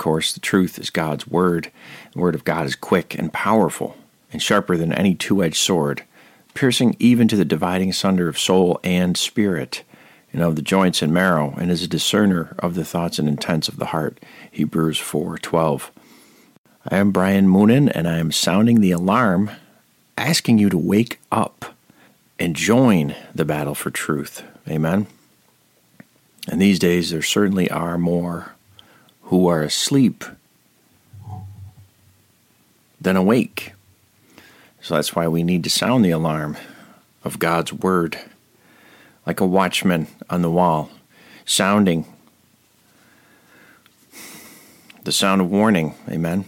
Course, the truth is God's Word. The Word of God is quick and powerful and sharper than any two edged sword, piercing even to the dividing asunder of soul and spirit, and of the joints and marrow, and is a discerner of the thoughts and intents of the heart. Hebrews 4:12. I am Brian Moonen, and I am sounding the alarm, asking you to wake up and join the battle for truth. Amen. And these days, there certainly are more who are asleep than awake. So that's why we need to sound the alarm of God's Word, like a watchman on the wall, sounding the sound of warning. Amen.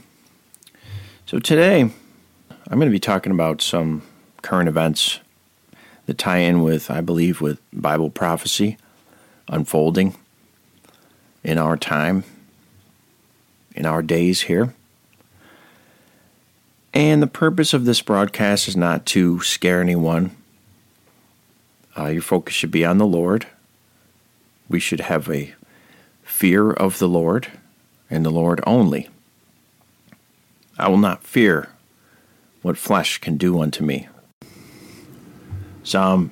So today, I'm going to be talking about some current events that tie in with, I believe, with Bible prophecy unfolding in our time, in our days here. And the purpose of this broadcast is not to scare anyone. Uh, your focus should be on the Lord. We should have a fear of the Lord and the Lord only. I will not fear what flesh can do unto me. Psalm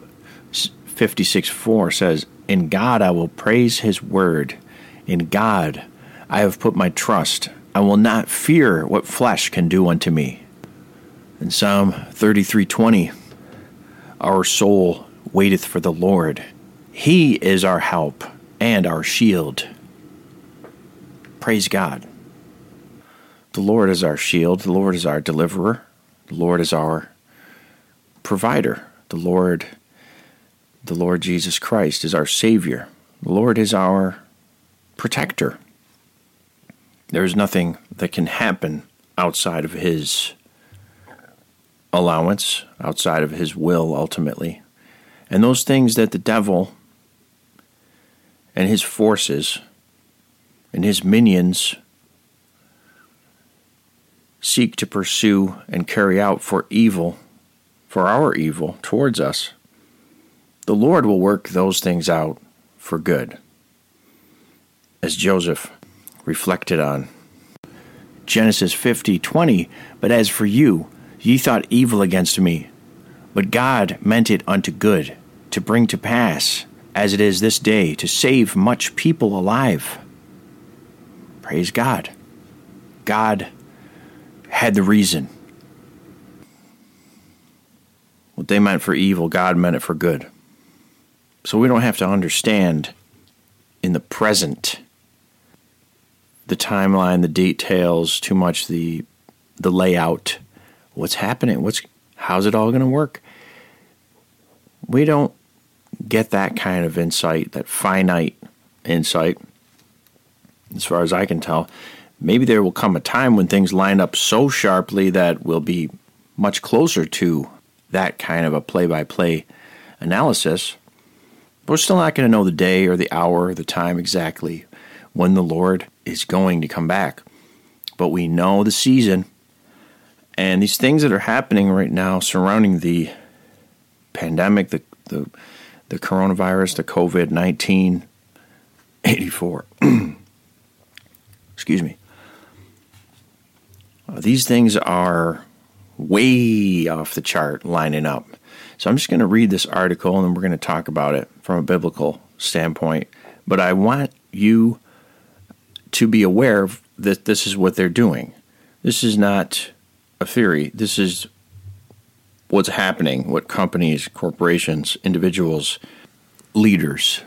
56 4 says, In God I will praise his word. In God I have put my trust. I will not fear what flesh can do unto me. In Psalm 33:20, our soul waiteth for the Lord. He is our help and our shield. Praise God. The Lord is our shield, the Lord is our deliverer, the Lord is our provider. The Lord the Lord Jesus Christ is our savior. The Lord is our protector. There is nothing that can happen outside of his allowance outside of his will ultimately. And those things that the devil and his forces and his minions seek to pursue and carry out for evil, for our evil towards us, the Lord will work those things out for good. As Joseph reflected on Genesis 50 20, but as for you, Ye thought evil against me, but God meant it unto good, to bring to pass, as it is this day, to save much people alive. Praise God. God had the reason. What they meant for evil, God meant it for good. So we don't have to understand in the present the timeline, the details, too much the the layout. What's happening? What's how's it all going to work? We don't get that kind of insight that finite insight as far as i can tell. Maybe there will come a time when things line up so sharply that we'll be much closer to that kind of a play-by-play analysis. But we're still not going to know the day or the hour or the time exactly when the lord is going to come back but we know the season and these things that are happening right now surrounding the pandemic, the the, the coronavirus, the COVID 19 84. Excuse me. Uh, these things are way off the chart lining up. So I'm just going to read this article and then we're going to talk about it from a biblical standpoint. But I want you to be aware that this is what they're doing. This is not a theory. This is what's happening, what companies, corporations, individuals, leaders,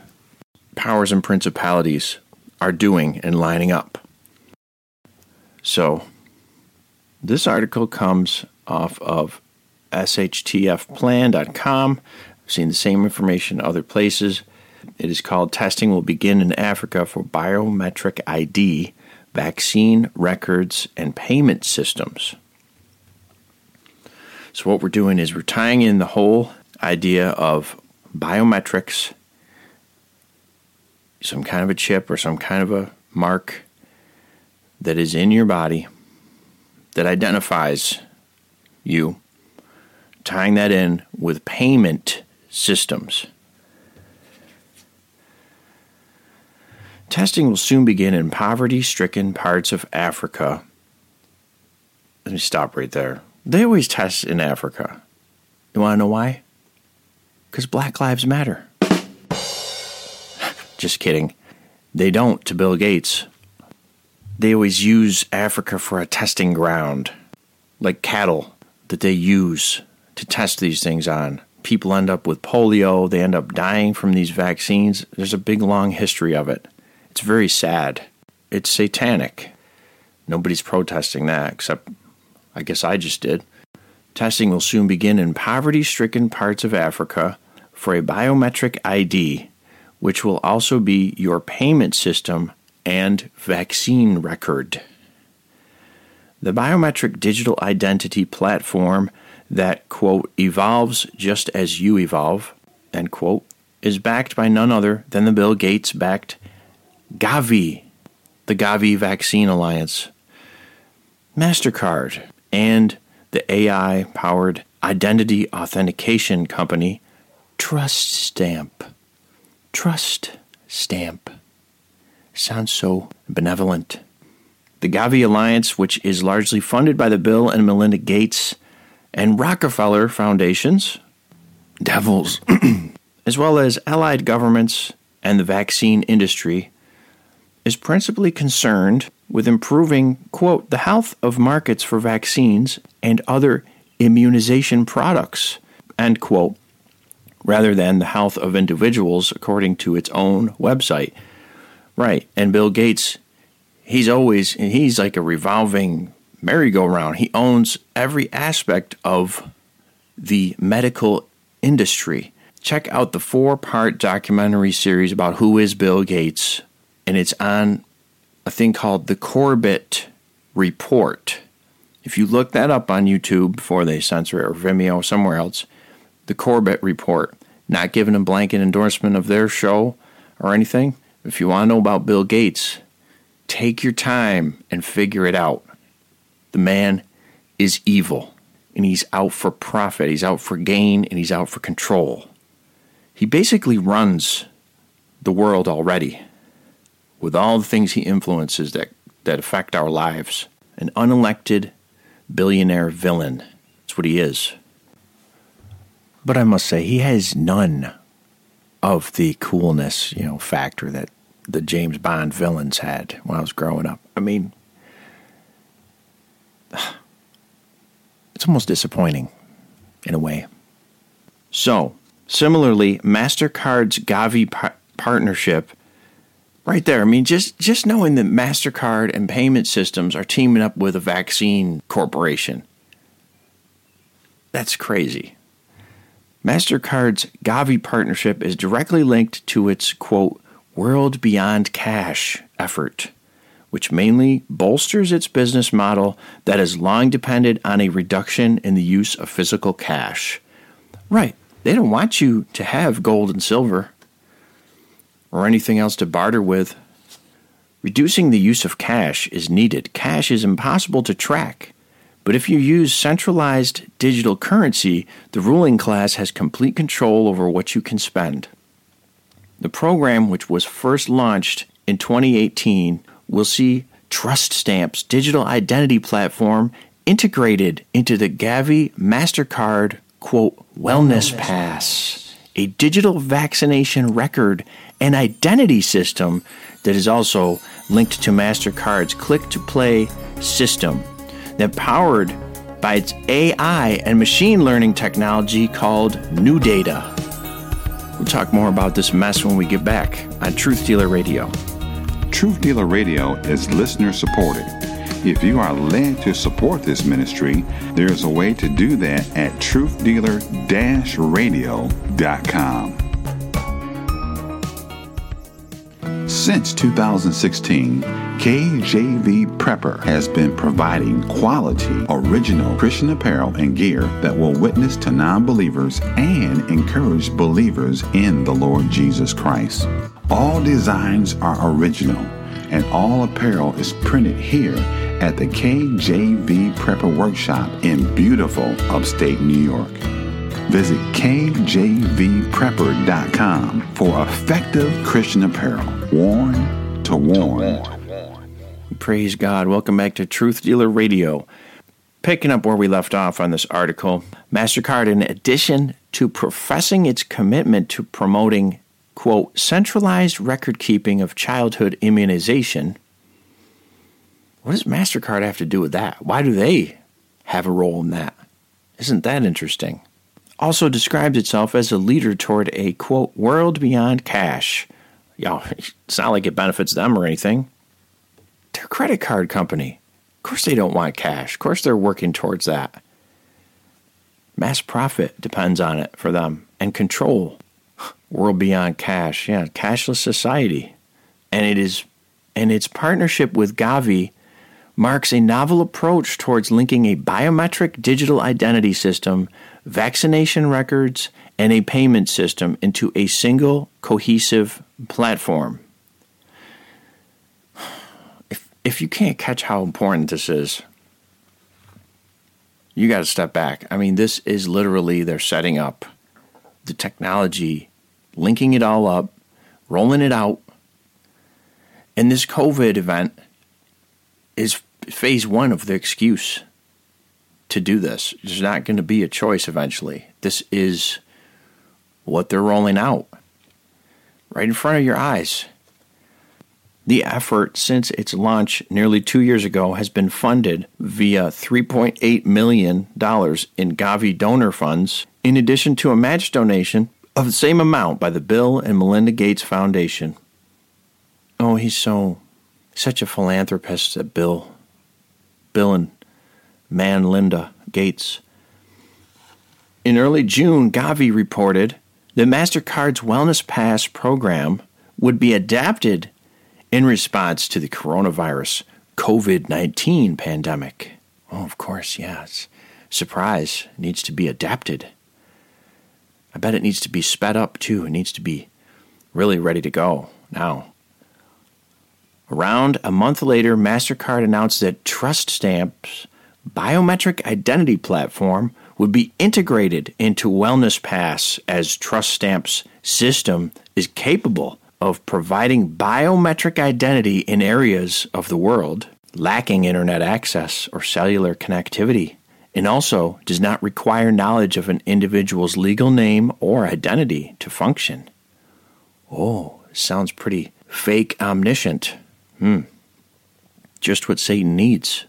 powers, and principalities are doing and lining up. So, this article comes off of shtfplan.com. I've seen the same information other places. It is called Testing Will Begin in Africa for Biometric ID, Vaccine Records, and Payment Systems. So, what we're doing is we're tying in the whole idea of biometrics, some kind of a chip or some kind of a mark that is in your body that identifies you, tying that in with payment systems. Testing will soon begin in poverty stricken parts of Africa. Let me stop right there. They always test in Africa. You want to know why? Because Black Lives Matter. Just kidding. They don't to Bill Gates. They always use Africa for a testing ground, like cattle that they use to test these things on. People end up with polio, they end up dying from these vaccines. There's a big, long history of it. It's very sad. It's satanic. Nobody's protesting that, except I guess I just did. Testing will soon begin in poverty stricken parts of Africa for a biometric ID, which will also be your payment system and vaccine record. The biometric digital identity platform that, quote, evolves just as you evolve, end quote, is backed by none other than the Bill Gates backed Gavi, the Gavi Vaccine Alliance, MasterCard, and the AI powered identity authentication company Trust Stamp. Trust Stamp. Sounds so benevolent. The Gavi Alliance, which is largely funded by the Bill and Melinda Gates and Rockefeller Foundations, devils, as well as allied governments and the vaccine industry, is principally concerned with improving, quote, the health of markets for vaccines and other immunization products, end quote, rather than the health of individuals, according to its own website. Right. And Bill Gates, he's always, he's like a revolving merry-go-round. He owns every aspect of the medical industry. Check out the four part documentary series about who is Bill Gates, and it's on a thing called the Corbett Report. If you look that up on YouTube before they censor it or Vimeo somewhere else, the Corbett Report, not giving a blanket endorsement of their show or anything. If you want to know about Bill Gates, take your time and figure it out. The man is evil and he's out for profit, he's out for gain, and he's out for control. He basically runs the world already with all the things he influences that, that affect our lives. An unelected billionaire villain. That's what he is. But I must say, he has none of the coolness, you know, factor that the James Bond villains had when I was growing up. I mean, it's almost disappointing in a way. So, similarly, MasterCard's Gavi par- partnership right there. I mean, just just knowing that Mastercard and payment systems are teaming up with a vaccine corporation. That's crazy. MasterCard's Gavi partnership is directly linked to its quote World Beyond Cash effort, which mainly bolsters its business model that has long depended on a reduction in the use of physical cash. Right. They don't want you to have gold and silver or anything else to barter with. Reducing the use of cash is needed. Cash is impossible to track. But if you use centralized digital currency, the ruling class has complete control over what you can spend. The program, which was first launched in 2018, will see Trust Stamp's digital identity platform integrated into the Gavi MasterCard quote wellness pass, a digital vaccination record and identity system that is also linked to MasterCard's Click to Pay system that powered by its AI and machine learning technology called NuData. We'll talk more about this mess when we get back on Truth Dealer Radio. Truth Dealer Radio is listener supported. If you are led to support this ministry, there is a way to do that at truthdealer-radio.com. Since 2016, KJV Prepper has been providing quality, original Christian apparel and gear that will witness to non believers and encourage believers in the Lord Jesus Christ. All designs are original, and all apparel is printed here at the KJV Prepper Workshop in beautiful upstate New York. Visit kjvprepper.com for effective Christian apparel, worn to warn. Praise God. Welcome back to Truth Dealer Radio. Picking up where we left off on this article, MasterCard, in addition to professing its commitment to promoting, quote, centralized record keeping of childhood immunization, what does MasterCard have to do with that? Why do they have a role in that? Isn't that interesting? Also describes itself as a leader toward a, quote, world beyond cash. Yo, it's not like it benefits them or anything. They're a credit card company. Of course they don't want cash. Of course they're working towards that. Mass profit depends on it for them and control. World beyond cash. Yeah, cashless society. And it is and its partnership with Gavi marks a novel approach towards linking a biometric digital identity system, vaccination records, and a payment system into a single cohesive platform. If, if you can't catch how important this is, you got to step back. I mean, this is literally they're setting up the technology, linking it all up, rolling it out. And this COVID event is phase one of the excuse to do this. There's not going to be a choice eventually. This is what they're rolling out right in front of your eyes. The effort since its launch nearly two years ago has been funded via $3.8 million in Gavi donor funds, in addition to a match donation of the same amount by the Bill and Melinda Gates Foundation. Oh, he's so, such a philanthropist, that Bill. Bill and man Linda Gates. In early June, Gavi reported that MasterCard's Wellness Pass program would be adapted in response to the coronavirus COVID 19 pandemic. Oh, of course, yes. Surprise needs to be adapted. I bet it needs to be sped up too. It needs to be really ready to go now. Around a month later, MasterCard announced that Trust Stamp's biometric identity platform would be integrated into Wellness Pass as Trust Stamp's system is capable of providing biometric identity in areas of the world lacking internet access or cellular connectivity, and also does not require knowledge of an individual's legal name or identity to function. Oh, sounds pretty fake omniscient. Hmm. Just what Satan needs.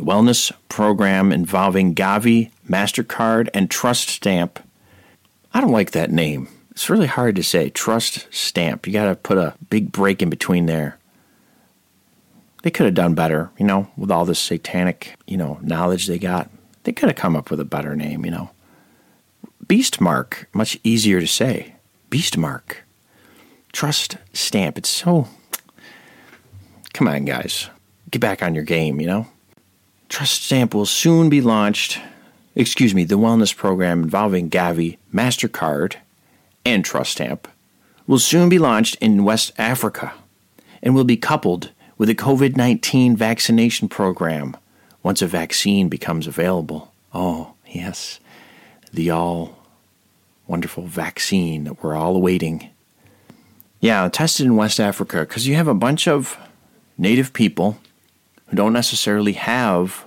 Wellness program involving Gavi, MasterCard, and Trust Stamp. I don't like that name. It's really hard to say. Trust Stamp. You got to put a big break in between there. They could have done better, you know, with all this satanic, you know, knowledge they got. They could have come up with a better name, you know. Beast Mark, much easier to say. Beast Mark. Trust Stamp. It's so. Come on, guys. Get back on your game, you know? Trust Stamp will soon be launched. Excuse me, the wellness program involving Gavi, MasterCard, and Trust Stamp will soon be launched in West Africa and will be coupled with a COVID 19 vaccination program once a vaccine becomes available. Oh, yes, the all wonderful vaccine that we're all awaiting. Yeah, tested in West Africa because you have a bunch of native people who don't necessarily have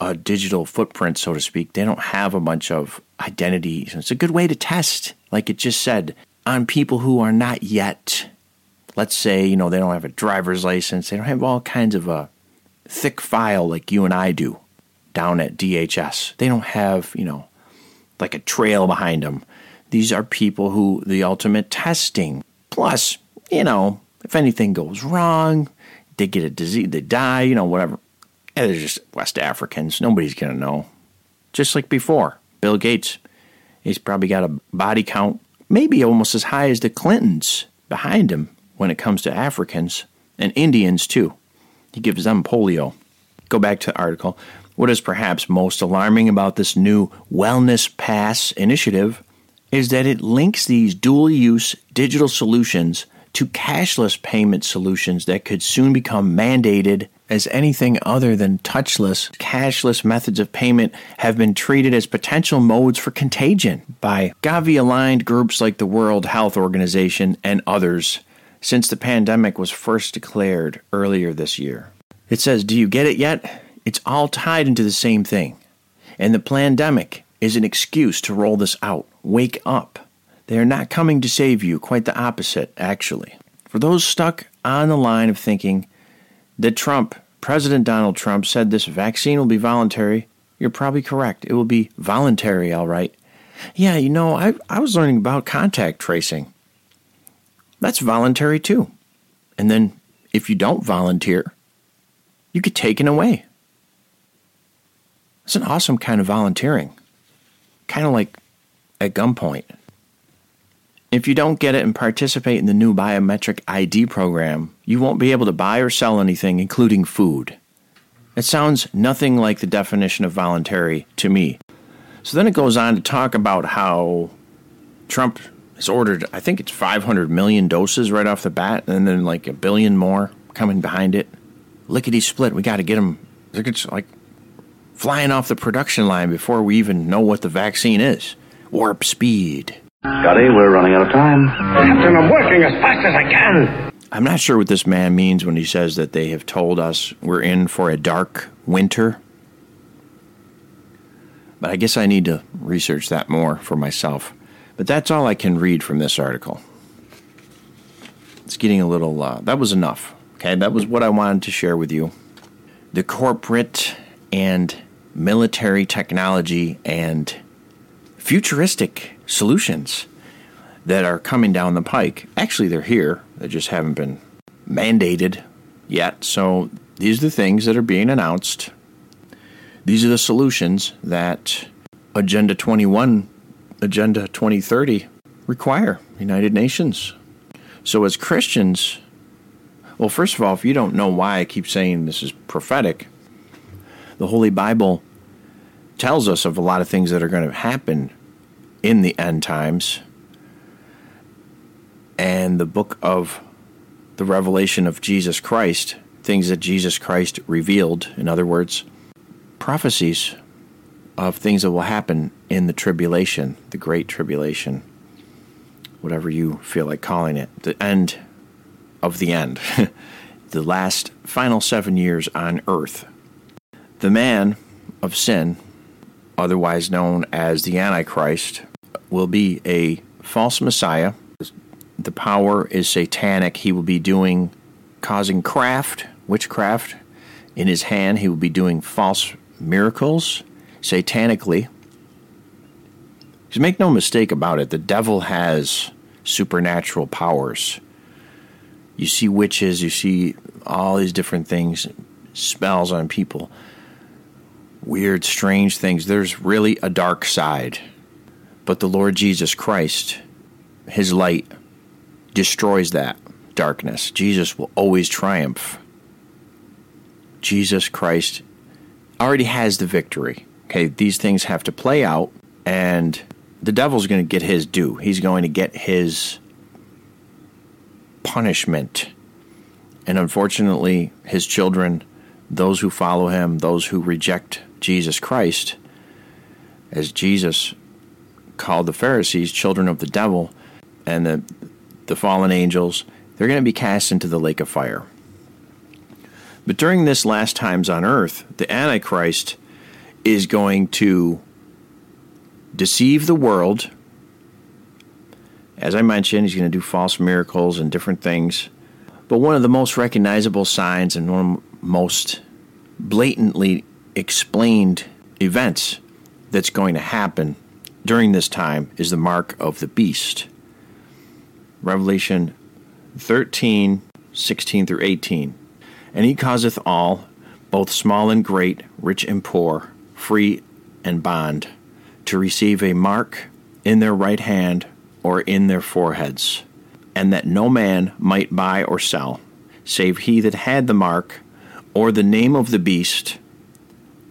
a digital footprint, so to speak. They don't have a bunch of identities. It's a good way to test, like it just said, on people who are not yet, let's say, you know, they don't have a driver's license, they don't have all kinds of a thick file like you and I do down at DHS. They don't have, you know, like a trail behind them. These are people who the ultimate testing. Plus, you know, If anything goes wrong, they get a disease, they die, you know, whatever. And they're just West Africans. Nobody's going to know. Just like before, Bill Gates, he's probably got a body count maybe almost as high as the Clintons behind him when it comes to Africans and Indians, too. He gives them polio. Go back to the article. What is perhaps most alarming about this new Wellness Pass initiative is that it links these dual use digital solutions to cashless payment solutions that could soon become mandated as anything other than touchless, cashless methods of payment have been treated as potential modes for contagion by Gavi aligned groups like the World Health Organization and others since the pandemic was first declared earlier this year. It says, Do you get it yet? It's all tied into the same thing. And the pandemic is an excuse to roll this out. Wake up. They are not coming to save you, quite the opposite, actually. For those stuck on the line of thinking that Trump, President Donald Trump, said this vaccine will be voluntary, you're probably correct. It will be voluntary, all right. Yeah, you know, I, I was learning about contact tracing. That's voluntary too. And then if you don't volunteer, you get taken away. It's an awesome kind of volunteering, kind of like at gunpoint. If you don't get it and participate in the new biometric ID program, you won't be able to buy or sell anything, including food. It sounds nothing like the definition of voluntary to me. So then it goes on to talk about how Trump has ordered, I think it's 500 million doses right off the bat, and then like a billion more coming behind it. Lickety split, we got to get them. They're just like flying off the production line before we even know what the vaccine is. Warp speed. Scotty, we're running out of time. Captain, I'm working as fast as I can. I'm not sure what this man means when he says that they have told us we're in for a dark winter. But I guess I need to research that more for myself. But that's all I can read from this article. It's getting a little, uh, that was enough. Okay, that was what I wanted to share with you. The corporate and military technology and futuristic solutions that are coming down the pike. Actually, they're here, they just haven't been mandated yet. So these are the things that are being announced. These are the solutions that Agenda 21, Agenda 2030 require, United Nations. So as Christians, well, first of all, if you don't know why I keep saying this is prophetic, the Holy Bible tells us of a lot of things that are going to happen in the end times. And the book of the revelation of Jesus Christ, things that Jesus Christ revealed, in other words, prophecies of things that will happen in the tribulation, the great tribulation, whatever you feel like calling it, the end of the end, the last final seven years on earth. The man of sin, otherwise known as the Antichrist, will be a false Messiah. The power is satanic. He will be doing, causing craft, witchcraft in his hand. He will be doing false miracles satanically. Because make no mistake about it, the devil has supernatural powers. You see witches, you see all these different things, spells on people, weird, strange things. There's really a dark side but the Lord Jesus Christ, his light, destroys that darkness. Jesus will always triumph. Jesus Christ already has the victory. Okay, these things have to play out, and the devil's going to get his due. He's going to get his punishment. And unfortunately, his children, those who follow him, those who reject Jesus Christ, as Jesus called the Pharisees children of the devil and the, the fallen angels, they're going to be cast into the lake of fire. But during this last times on earth, the Antichrist is going to deceive the world. As I mentioned, he's going to do false miracles and different things. But one of the most recognizable signs and one of the most blatantly explained events that's going to happen during this time is the mark of the beast. Revelation 13, 16 through 18. And he causeth all, both small and great, rich and poor, free and bond, to receive a mark in their right hand or in their foreheads, and that no man might buy or sell, save he that had the mark, or the name of the beast,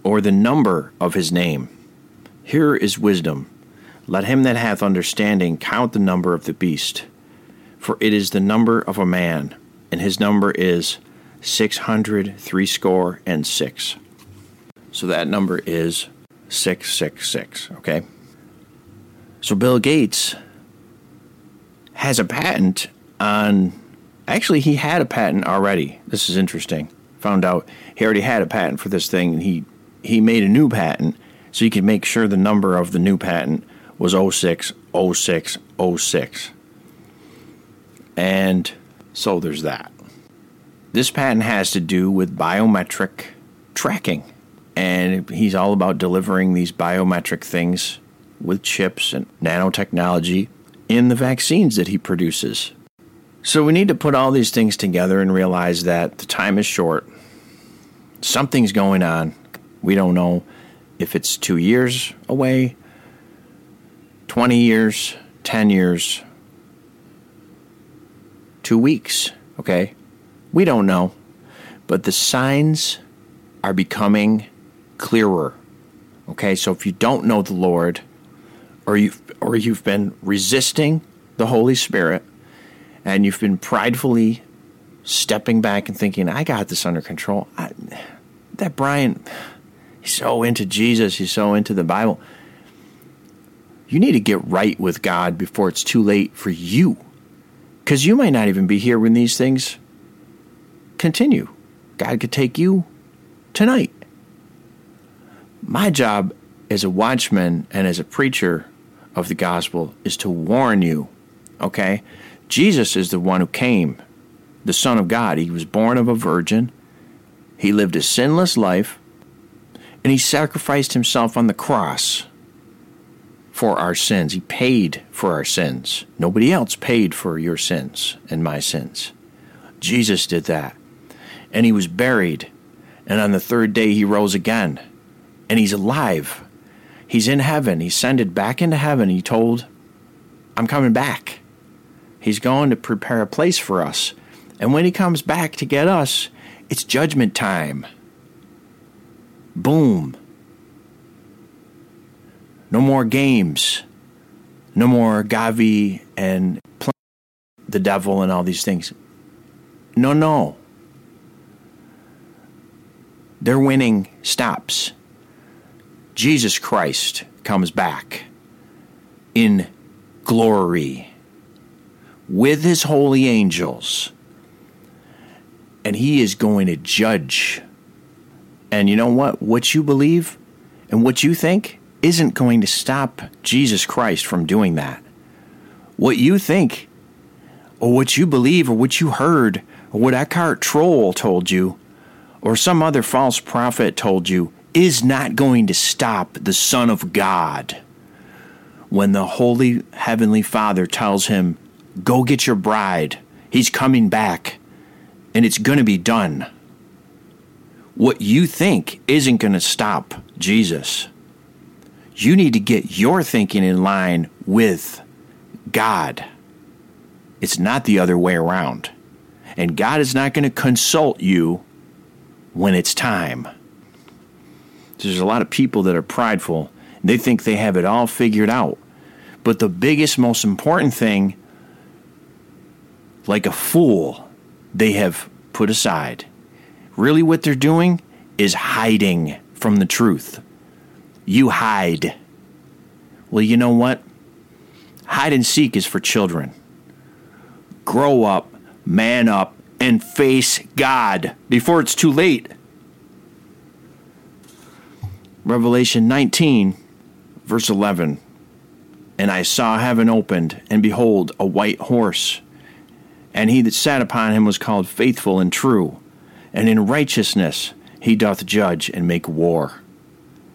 or the number of his name. Here is wisdom. Let him that hath understanding count the number of the beast, for it is the number of a man, and his number is six hundred threescore and six. So that number is 666, okay? So Bill Gates has a patent on actually he had a patent already. This is interesting. Found out he already had a patent for this thing and he he made a new patent so you could make sure the number of the new patent was 060606. And so there's that. This patent has to do with biometric tracking. And he's all about delivering these biometric things with chips and nanotechnology in the vaccines that he produces. So we need to put all these things together and realize that the time is short. Something's going on. We don't know if it's two years away, 20 years, 10 years, two weeks, okay? We don't know. But the signs are becoming clearer. Okay, so if you don't know the Lord, or you've or you've been resisting the Holy Spirit, and you've been pridefully stepping back and thinking, "I got this under control." I, that Brian, he's so into Jesus, he's so into the Bible. You need to get right with God before it's too late for you, because you might not even be here when these things continue. God could take you tonight. My job as a watchman and as a preacher of the gospel is to warn you, okay? Jesus is the one who came, the Son of God. He was born of a virgin, he lived a sinless life, and he sacrificed himself on the cross for our sins. He paid for our sins. Nobody else paid for your sins and my sins. Jesus did that. And he was buried. And on the third day, he rose again and he's alive. He's in heaven. He ascended back into heaven. He told, I'm coming back. He's going to prepare a place for us. And when he comes back to get us, it's judgment time. Boom. No more games. No more Gavi and the devil and all these things. No, no. Their winning stops. Jesus Christ comes back in glory with his holy angels, and he is going to judge. And you know what? What you believe and what you think isn't going to stop Jesus Christ from doing that. What you think, or what you believe, or what you heard, or what Eckhart Troll told you, or some other false prophet told you, is not going to stop the Son of God when the Holy Heavenly Father tells him, Go get your bride. He's coming back, and it's going to be done. What you think isn't going to stop Jesus. You need to get your thinking in line with God. It's not the other way around. And God is not going to consult you when it's time. There's a lot of people that are prideful. They think they have it all figured out. But the biggest, most important thing, like a fool, they have put aside. Really, what they're doing is hiding from the truth. You hide. Well, you know what? Hide and seek is for children. Grow up, man up, and face God before it's too late. Revelation 19, verse 11. And I saw heaven opened, and behold, a white horse. And he that sat upon him was called faithful and true, and in righteousness he doth judge and make war.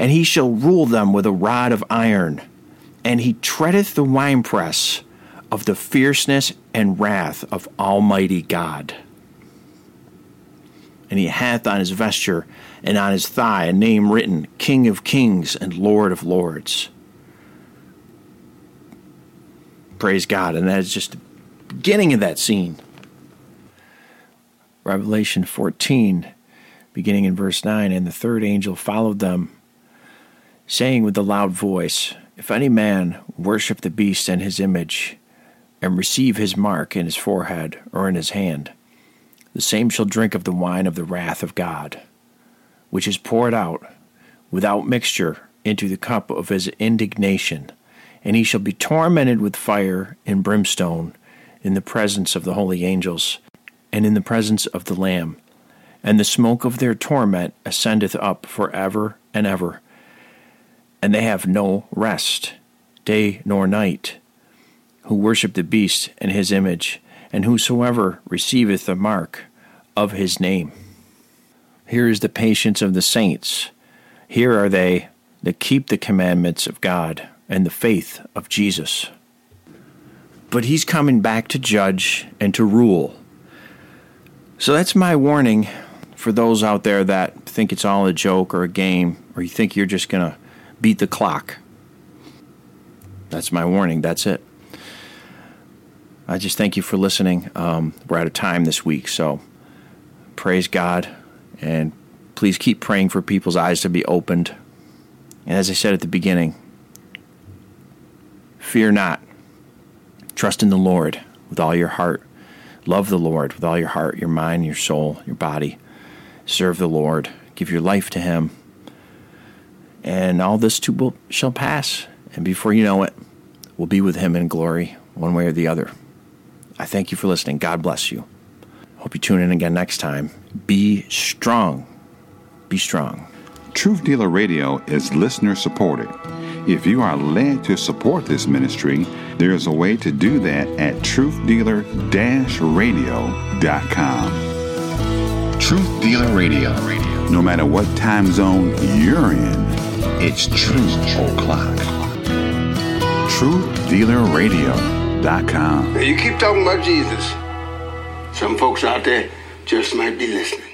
and he shall rule them with a rod of iron. And he treadeth the winepress of the fierceness and wrath of Almighty God. And he hath on his vesture and on his thigh a name written King of Kings and Lord of Lords. Praise God. And that is just the beginning of that scene. Revelation 14, beginning in verse 9 And the third angel followed them, saying with a loud voice, If any man worship the beast and his image, and receive his mark in his forehead or in his hand, the same shall drink of the wine of the wrath of God, which is poured out without mixture into the cup of his indignation, and he shall be tormented with fire and brimstone in the presence of the holy angels and in the presence of the Lamb. And the smoke of their torment ascendeth up for ever and ever. And they have no rest, day nor night, who worship the beast and his image, and whosoever receiveth the mark of his name. Here is the patience of the saints. Here are they that keep the commandments of God and the faith of Jesus. But he's coming back to judge and to rule. So that's my warning for those out there that think it's all a joke or a game, or you think you're just going to beat the clock. That's my warning. That's it. I just thank you for listening. Um, we're out of time this week, so praise God and please keep praying for people's eyes to be opened. And as I said at the beginning, fear not. Trust in the Lord with all your heart. Love the Lord with all your heart, your mind, your soul, your body. Serve the Lord. Give your life to Him. And all this too will, shall pass. And before you know it, we'll be with Him in glory, one way or the other. I thank you for listening. God bless you. Hope you tune in again next time. Be strong. Be strong. Truth Dealer Radio is listener supported. If you are led to support this ministry, there is a way to do that at truthdealer-radio.com. Truth Dealer Radio. No matter what time zone you're in, it's truth o'clock. TruthDealerRadio.com. You keep talking about Jesus. Some folks out there just might be listening.